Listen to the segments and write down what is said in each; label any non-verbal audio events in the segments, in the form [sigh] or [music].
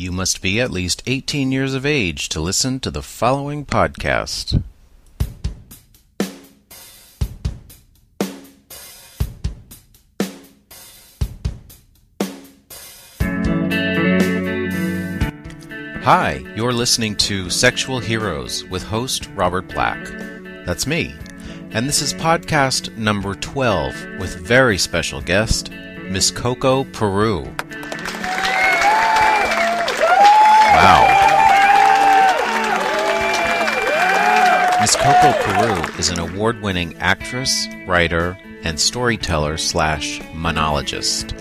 You must be at least 18 years of age to listen to the following podcast. Hi, you're listening to Sexual Heroes with host Robert Black. That's me. And this is podcast number 12 with very special guest, Miss Coco Peru. Miss Coco Peru is an award winning actress, writer, and storyteller slash monologist.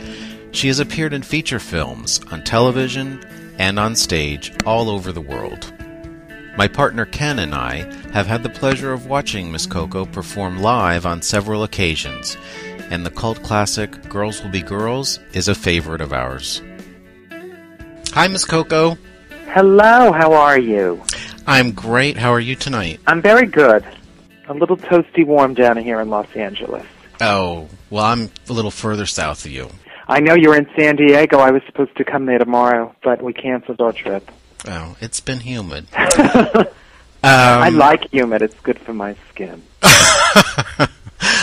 She has appeared in feature films, on television, and on stage all over the world. My partner Ken and I have had the pleasure of watching Miss Coco perform live on several occasions, and the cult classic Girls Will Be Girls is a favorite of ours. Hi, Miss Coco. Hello, how are you? I'm great. How are you tonight? I'm very good. A little toasty warm down here in Los Angeles. Oh, well, I'm a little further south of you. I know you're in San Diego. I was supposed to come there tomorrow, but we canceled our trip. Oh, it's been humid. [laughs] I Um, like humid. It's good for my skin. [laughs]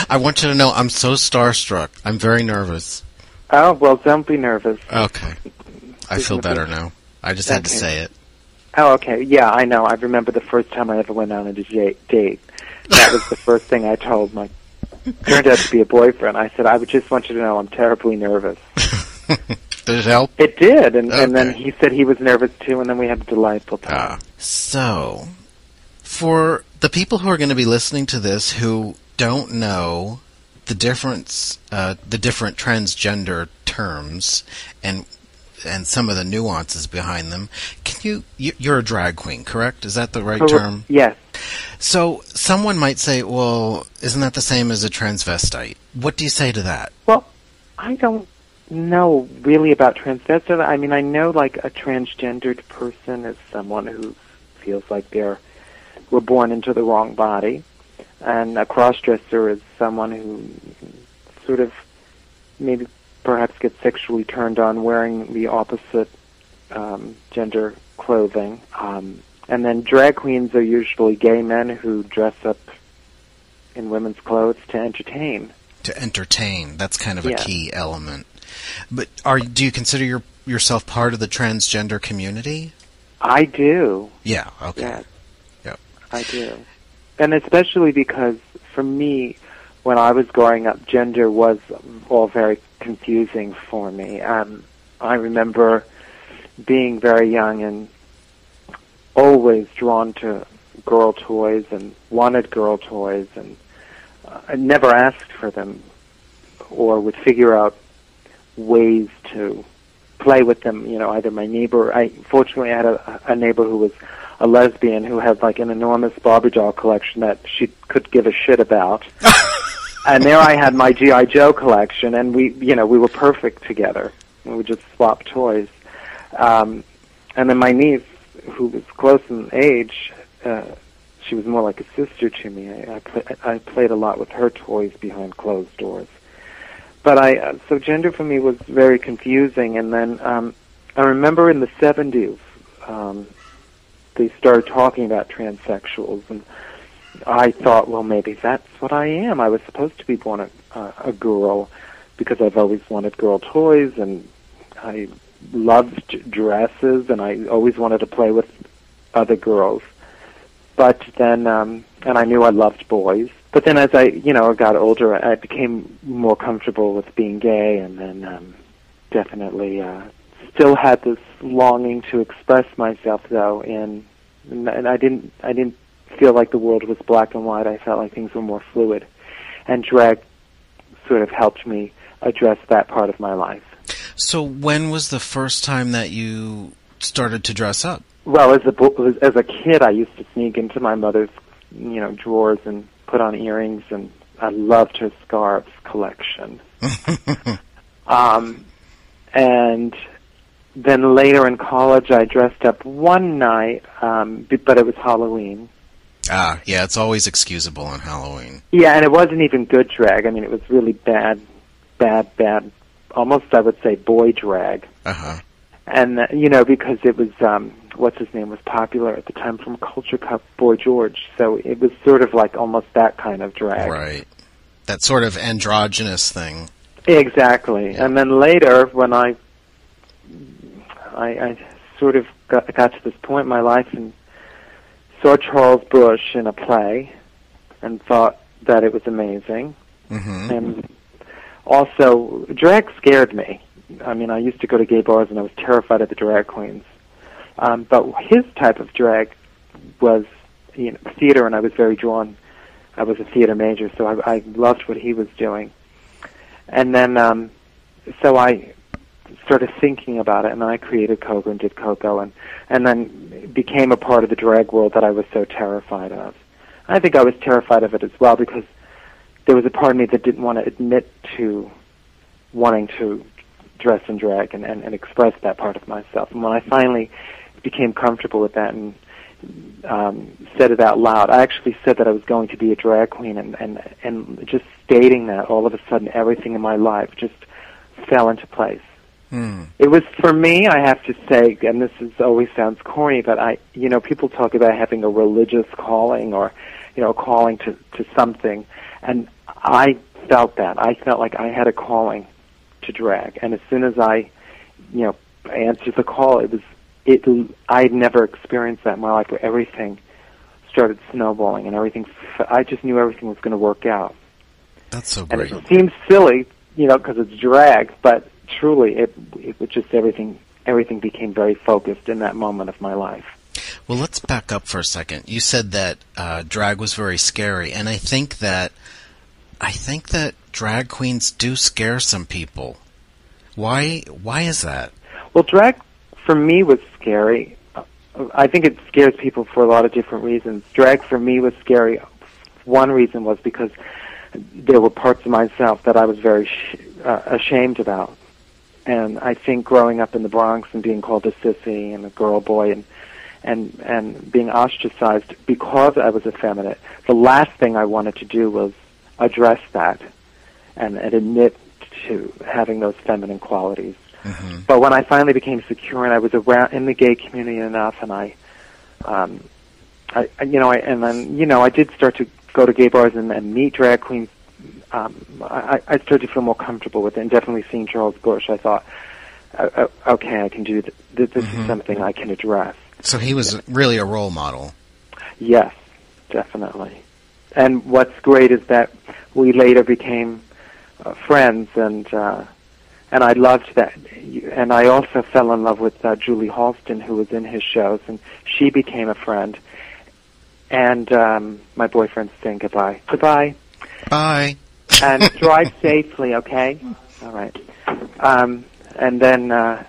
I want you to know I'm so starstruck. I'm very nervous. Oh, well, don't be nervous. Okay. I feel better now. I just had to say it. Oh, okay. Yeah, I know. I remember the first time I ever went on a date. That was the [laughs] first thing I told my turned out to be a boyfriend. I said, I would just want you to know I'm terribly nervous. [laughs] Did it help? It did, and, and then he said he was nervous too, and then we had a delightful time. Ah. So, for the people who are going to be listening to this who don't know the difference, uh, the different transgender terms, and and some of the nuances behind them, can you? you- You're a drag queen, correct? Is that the right Correct. term? Yes. So, someone might say, "Well, isn't that the same as a transvestite?" What do you say to that? Well, I don't know really about transvestite. I mean, I know like a transgendered person is someone who feels like they're were born into the wrong body, and a crossdresser is someone who sort of maybe perhaps get sexually turned on wearing the opposite um, gender clothing. Um, and then drag queens are usually gay men who dress up in women's clothes to entertain. To entertain, that's kind of Yeah. a key element. But are do you consider your, yourself part of the transgender community? I do. Yeah. Okay. Yes. Yep. I do. And especially because for me, when I was growing up, gender was all very confusing for me. Um, I remember being very young and always drawn to girl toys and wanted girl toys and uh, I never asked for them or would figure out ways to play with them. You know, either my neighbor. I fortunately I had a, a neighbor who was a lesbian who had like an enormous Barbie doll collection that she could give a shit about. [laughs] and there I had my GI Joe collection, and we, you know, we were perfect together. We would just swap toys. Um, and then my niece, who was close in age, uh, she was more like a sister to me. I, I, play, I played a lot with her toys behind closed doors. But I, uh, so gender for me was very confusing. And then um, I remember in the 70s, um, they started talking about transsexuals, and I thought, well, maybe that's what I am. I was supposed to be born a, uh, a girl because I've always wanted girl toys, and I loved dresses, and I always wanted to play with other girls. But then, um, and I knew I loved boys. But then, as I, you know, got older, I became more comfortable with being gay, and then um, definitely uh, still had this longing to express myself, though, in and and I didn't, I didn't feel like the world was black and white. I felt like things were more fluid, and drag sort of helped me address that part of my life. So, when was the first time that you started to dress up? Well, as a as a kid, I used to sneak into my mother's, you know, drawers and put on earrings, and I loved her scarves collection. [laughs] Um, and then later in college, I dressed up one night, um, but it was Halloween. Ah, yeah, it's always excusable on Halloween. Yeah, and it wasn't even good drag. I mean, it was really bad, bad, bad. Almost, I would say, boy drag. Uh huh. and uh, you know because it was um, what's his name was popular at the time from Culture Club, Boy George. So it was sort of like almost that kind of drag. Right. That sort of androgynous thing. Exactly. And then later, when I, I, I sort of got, got to this point in my life and saw Charles Busch in a play, and thought that it was amazing, hmm and also drag scared me. I mean, I used to go to gay bars and I was terrified of the drag queens. Um, but his type of drag was, you know, theater, and I was very drawn. I was a theater major, so I, I loved what he was doing. And then, um, so I started thinking about it, and then I created Coco and did Coco, and and then became a part of the drag world that I was so terrified of. I think I was terrified of it as well because there was a part of me that didn't want to admit to wanting to dress in drag and, and, and express that part of myself. And when I finally became comfortable with that and um, said it out loud, I actually said that I was going to be a drag queen, and, and and just stating that, all of a sudden, everything in my life just fell into place. Hmm. It was for me, I have to say, and this is always sounds corny, but I, you know, people talk about having a religious calling or, you know, a calling to to something, and I felt that. I felt like I had a calling to drag, and as soon as I, you know, answered the call, it was it. I had never experienced that in my life where everything started snowballing and everything. I just knew everything was going to work out, That's so great. and it seems silly, you know, because it's drag, but truly, it it was just everything. Everything became very focused in that moment of my life. Well, let's back up for a second. You said that uh, drag was very scary, and I think that I think that drag queens do scare some people. Why? Why is that? Well, drag for me was scary. I think it scares people for a lot of different reasons. Drag for me was scary. One reason was because there were parts of myself that I was very sh- uh, ashamed about. And I think growing up in the Bronx and being called a sissy and a girl boy and and and being ostracized because I was effeminate, the last thing I wanted to do was address that and, and admit to having those feminine qualities. hmm But when I finally became secure and I was around in the gay community enough, and I, um, I, I- you know, I, and then you know, I did start to go to gay bars and, and meet drag queens. Um, I, I started to feel more comfortable with it, and definitely seeing Charles Busch, I thought, okay, I can do th- this. This Mhm. is something I can address. So he was really a role model. Yes, definitely. And what's great is that we later became uh, friends, and uh, and I loved that. And I also fell in love with uh, Julie Halston, who was in his shows, and she became a friend. And um, my boyfriend's saying goodbye. Goodbye, Bye. And [laughs] drive safely. Okay. All right. Um, and then uh,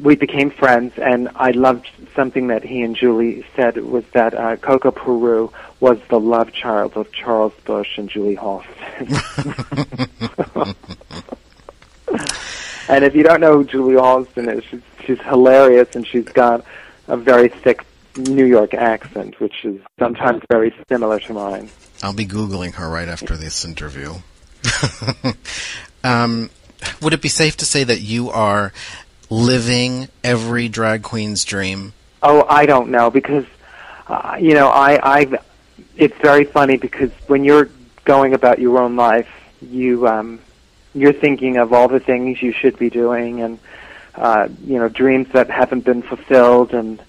we became friends, and I loved something that he and Julie said was that uh, Coco Peru was the love child of Charles Busch and Julie Halston. [laughs] and if you don't know who Julie Halston is, she's, she's hilarious, and she's got a very thick New York accent, which is sometimes very similar to mine. I'll be googling her right after this interview. [laughs] um, would it be safe to say that you are living every drag queen's dream? Oh, I don't know because uh, you know I I it's very funny because when you're going about your own life, you um you're thinking of all the things you should be doing and uh you know dreams that haven't been fulfilled and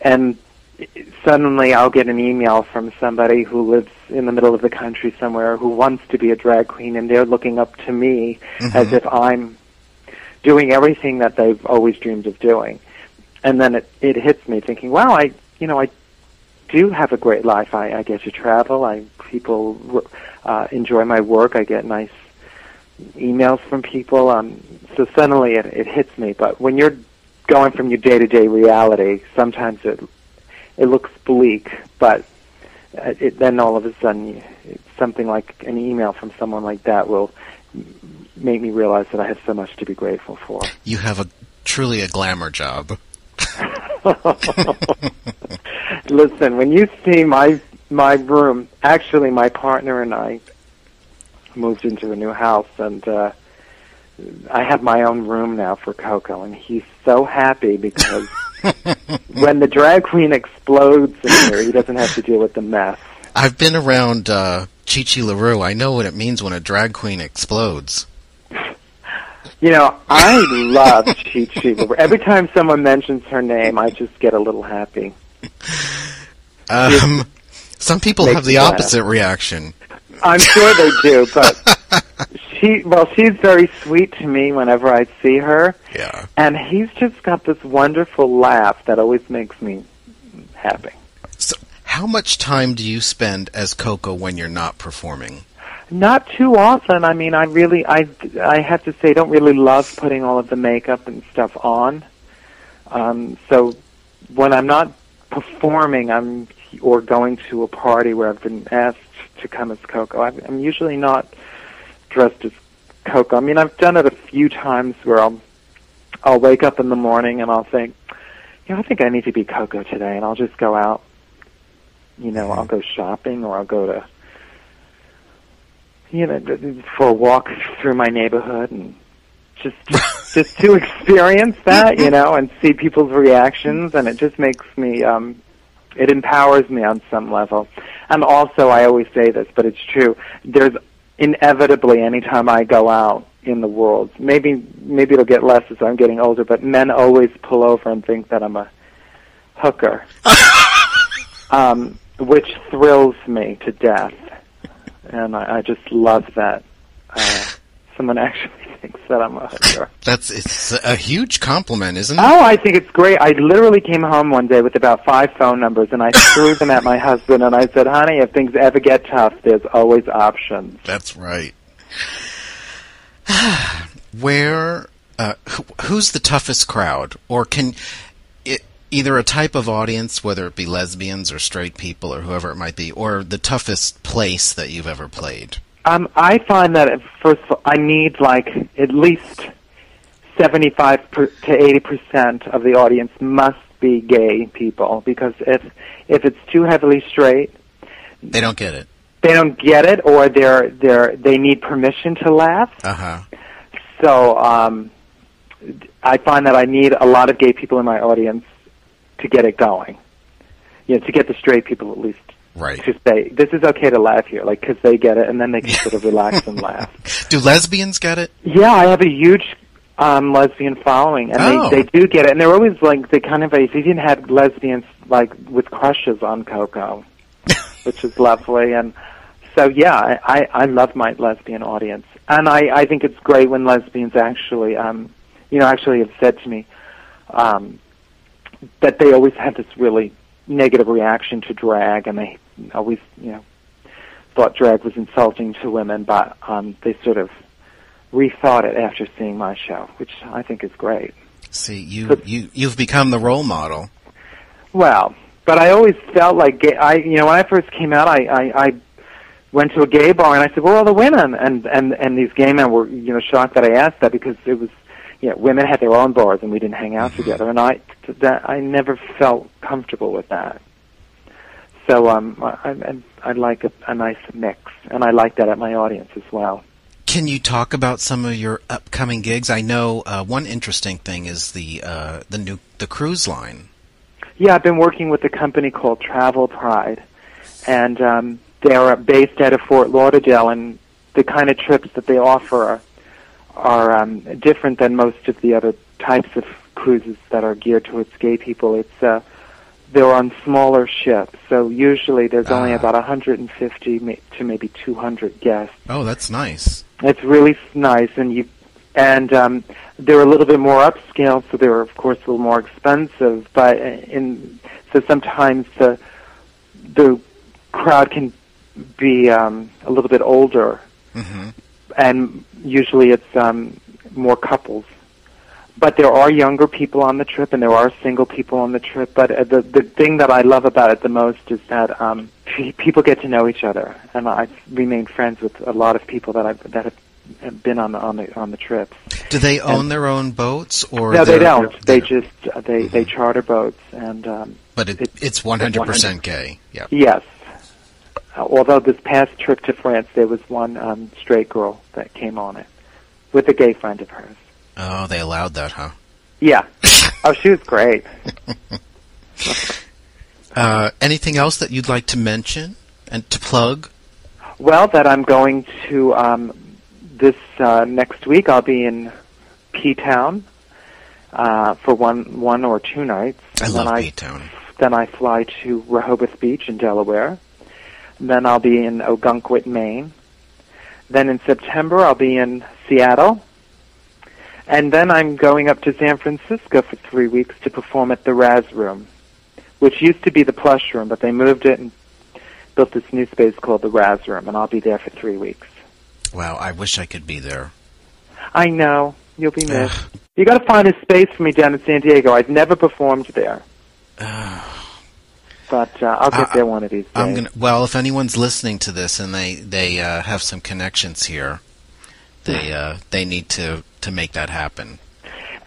and suddenly I'll get an email from somebody who lives in the middle of the country somewhere who wants to be a drag queen and they're looking up to me as Mhm. if I'm doing everything that they've always dreamed of doing. And then it, it hits me thinking, wow, I, you know, I do have a great life. I, I get to travel. I, people, uh, enjoy my work. I get nice emails from people. Um, so suddenly it, it hits me. But when you're going from your day to day reality, sometimes it, it looks bleak, but uh, it, then all of a sudden, something like an email from someone like that will make me realize that I have so much to be grateful for. You have a truly a glamour job. [laughs] Listen, when you see my my room, actually, my partner and I moved into a new house, and uh, I have my own room now for Coco, and he's so happy because [laughs] [laughs] when the drag queen explodes in here, he doesn't have to deal with the mess. I've been around uh, Chi Chi LaRue. I know what it means when a drag queen explodes. You know, I love Chi Chi LaRue. Every time someone mentions her name, I just get a little happy. Um, some people have the laugh. opposite reaction. I'm sure they do, but [laughs] she, well, she's very sweet to me whenever I see her. Yeah. And he's just got this wonderful laugh that always makes me happy. So, how much time do you spend as Coco when you're not performing? Not too often. I mean, I really, I, I have to say, I don't really love putting all of the makeup and stuff on. Um, so when I'm not performing, I'm or going to a party where I've been asked to come as Coco. I'm, I'm usually not dressed as Coco. I mean, I've done it a few times where I'll, I'll wake up in the morning and I'll think, you know, I think I need to be Coco today, and I'll just go out. You know, I'll go shopping or I'll go to you know, for a walk through my neighborhood and just [laughs] just to experience that, you know, and see people's reactions, and it just makes me, um, it empowers me on some level. And also, I always say this, but it's true. There's inevitably, anytime I go out in the world, maybe maybe it'll get less as I'm getting older, but men always pull over and think that I'm a hooker, [laughs] um, which thrills me to death. And I, I just love that. Uh, someone actually that I'm a hooker. [laughs] That's it's a huge compliment, isn't it? Oh, I think it's great. I literally came home one day with about five phone numbers, and I threw them at my husband, and I said, "Honey, if things ever get tough, there's always options." That's right. Where, uh, who, who's the toughest crowd, or can it, either a type of audience, whether it be lesbians or straight people or whoever it might be, or the toughest place that you've ever played? Um, I find that first of all, I need like at least seventy-five per, to eighty percent of the audience must be gay people because if if it's too heavily straight, They don't get it. they don't get it, or they're they're they need permission to laugh. Uh huh. So um, I find that I need a lot of gay people in my audience to get it going. You know, to get the straight people at least Right. to say this is okay to laugh here, like because they get it, and then they can sort of relax and [laughs] laugh. Do lesbians get it? Yeah, I have a huge um, lesbian following, and Oh. they they do get it, and they're always like they kind of they even had lesbians like with crushes on Coco, [laughs] which is lovely, and so yeah, I I I love my lesbian audience, and I I think it's great when lesbians actually um you know actually have said to me um that they always have this really negative reaction to drag, and they always you know thought drag was insulting to women, but um they sort of rethought it after seeing my show, which I think is great. See, you you you've become the role model. Well, but I always felt like gay, I, you know, when I first came out, I, I, I went to a gay bar and I said, "Where are all the women?" And and and these gay men were, you know, shocked that I asked that because it was, you know, women had their own bars and we didn't hang out together, and I that I never felt comfortable with that. So um, I, I, I like a, a nice mix, and I like that at my audience as well. Can you talk about some of your upcoming gigs? I know uh, one interesting thing is the uh, the new the cruise line. Yeah, I've been working with a company called Travel Pride, and um, they're based out of Fort Lauderdale, and the kind of trips that they offer are, are um, different than most of the other types of cruises that are geared towards gay people. It's uh, they're on smaller ships, so usually there's only Ah. about 150 ma- to maybe 200 guests. Oh, that's nice. It's really nice, and you and um, they're a little bit more upscale, so they're of course a little more expensive. But in so sometimes the the crowd can be um, a little bit older, hmm and usually it's um, more couples. But there are younger people on the trip, and there are single people on the trip. But uh, the the thing that I love about it the most is that um, people get to know each other, and I've remained friends with a lot of people that I've that have have been on the on the on the trips. Do they own their own boats, or no, they don't. They they're- just uh, they they charter boats, and um, But it, it's- it's one hundred percent gay. Yeah. yes. Uh, although this past trip to France, there was one um, straight girl that came on it, with a gay friend of hers. Oh, they allowed that, huh? Yeah. oh, she was great. [laughs] Uh, anything else that you'd like to mention and to plug? Well, that I'm going to um, this uh, next week. I'll be in P Town uh, for one one or two nights. I And love then I P-Town. then I fly to Rehoboth Beach in Delaware. Then I'll be in Ogunquit, Maine. Then in September I'll be in Seattle. And then I'm going up to San Francisco for three weeks to perform at the Rrazz Room, which used to be the Plush Room, but they moved it and built this new space called the Rrazz Room, and I'll be there for three weeks. Wow, I wish I could be there. I know you'll be missed. You got to find a space for me down in San Diego. I've never performed there, but uh, I'll get I- there one of these days. I'm gonna. Well, if anyone's listening to this and they they uh, have some connections here, they uh, they need to to make that happen.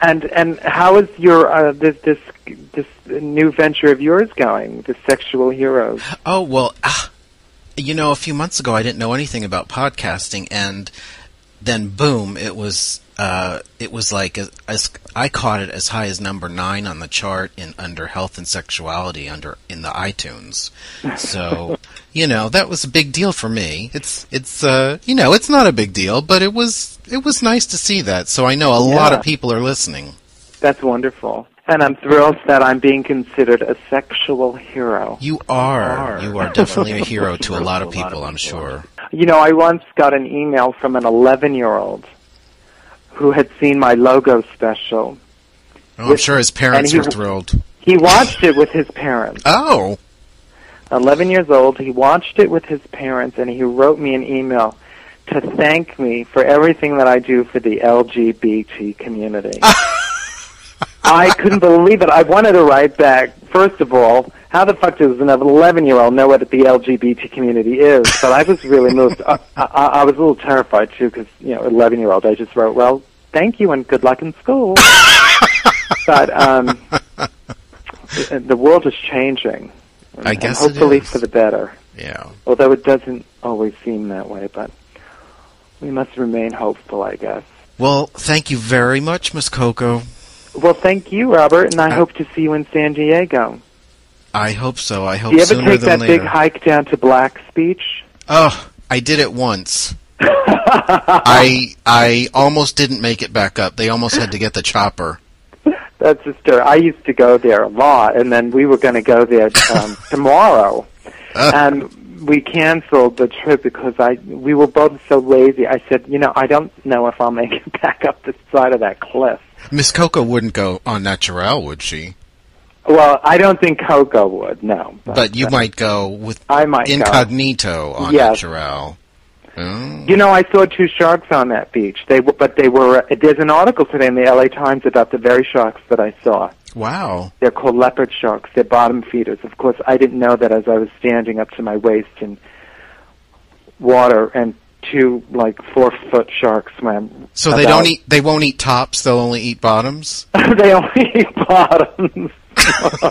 And and how is your uh, this this this new venture of yours going? The Sexual Heroes. Oh well, ah, you know, a few months ago I didn't know anything about podcasting, and then boom, it was uh, it was like as, as I caught it as high as number nine on the chart in under health and sexuality under in the iTunes. So [laughs] you know that was a big deal for me. It's it's uh, you know it's not a big deal, but it was it was nice to see that. So I know a lot of people are listening. That's wonderful. And I'm thrilled that I'm being considered a sexual hero. You are Are. you are definitely a [laughs] hero to a lot of people. I'm sure. You know, I once got an email from an 11 year old who had seen my logo special. Oh, I'm sure his parents are thrilled. He watched it with his parents. [laughs] Oh, 11 years old. He watched it with his parents and he wrote me an email to thank me for everything that I do for the LGBT community. [laughs] I couldn't believe it. I wanted to write back, first of all, how the fuck does an 11 year old know what the LGBT community is? But I was really moved. I, I, I was a little terrified too because, you know, 11 year old, I just wrote, well, thank you and good luck in school. [laughs] but um, the, the world is changing. I guess hopefully for the better. yeah. Although it doesn't always seem that way, but we must remain hopeful, I guess. Well, thank you very much, Miss Coco. Well, thank you, Robert, and I Uh, hope to see you in San Diego. I hope so. I hope Do you ever take that later. big hike down to Black's Beach? oh, I did it once. [laughs] I I almost didn't make it back up. They almost had to get the chopper. That's a story. I used to go there a lot, and then we were going to go there um, [laughs] tomorrow, Uh, and we canceled the trip because I we were both so lazy. I said, you know, I don't know if I'll make it [laughs] back up the side of that cliff. Miss Coco wouldn't go on natural, would she? Well, I don't think Coco would. No, But you uh, might go with I might go. incognito on Yes. natural. Oh. You know, I saw two sharks on that beach. They, w- but they were. There's an article today in the LA Times about the very sharks that I saw. Wow. They're called leopard sharks. They're bottom feeders. Of course, I didn't know that as I was standing up to my waist in water, and two like four foot sharks swam. So they don't eat. They won't eat tops. They'll only eat bottoms. [laughs] they only eat bottoms. [laughs]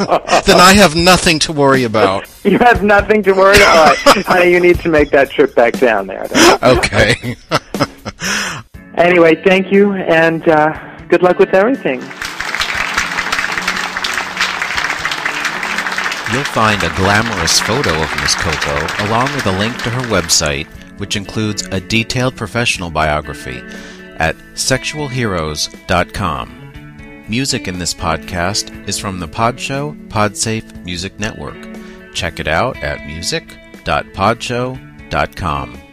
then I have nothing to worry about. [laughs] you have nothing to worry about. Honey, you need to make that trip back down there. Okay. Anyway, thank you, and uh, good luck with everything. You'll find a glamorous photo of Miss Coco along with a link to her website, which includes a detailed professional biography at sexualheroes.com. Music in this podcast is from the Podshow Podsafe Music Network. Check it out at music.podshow.com.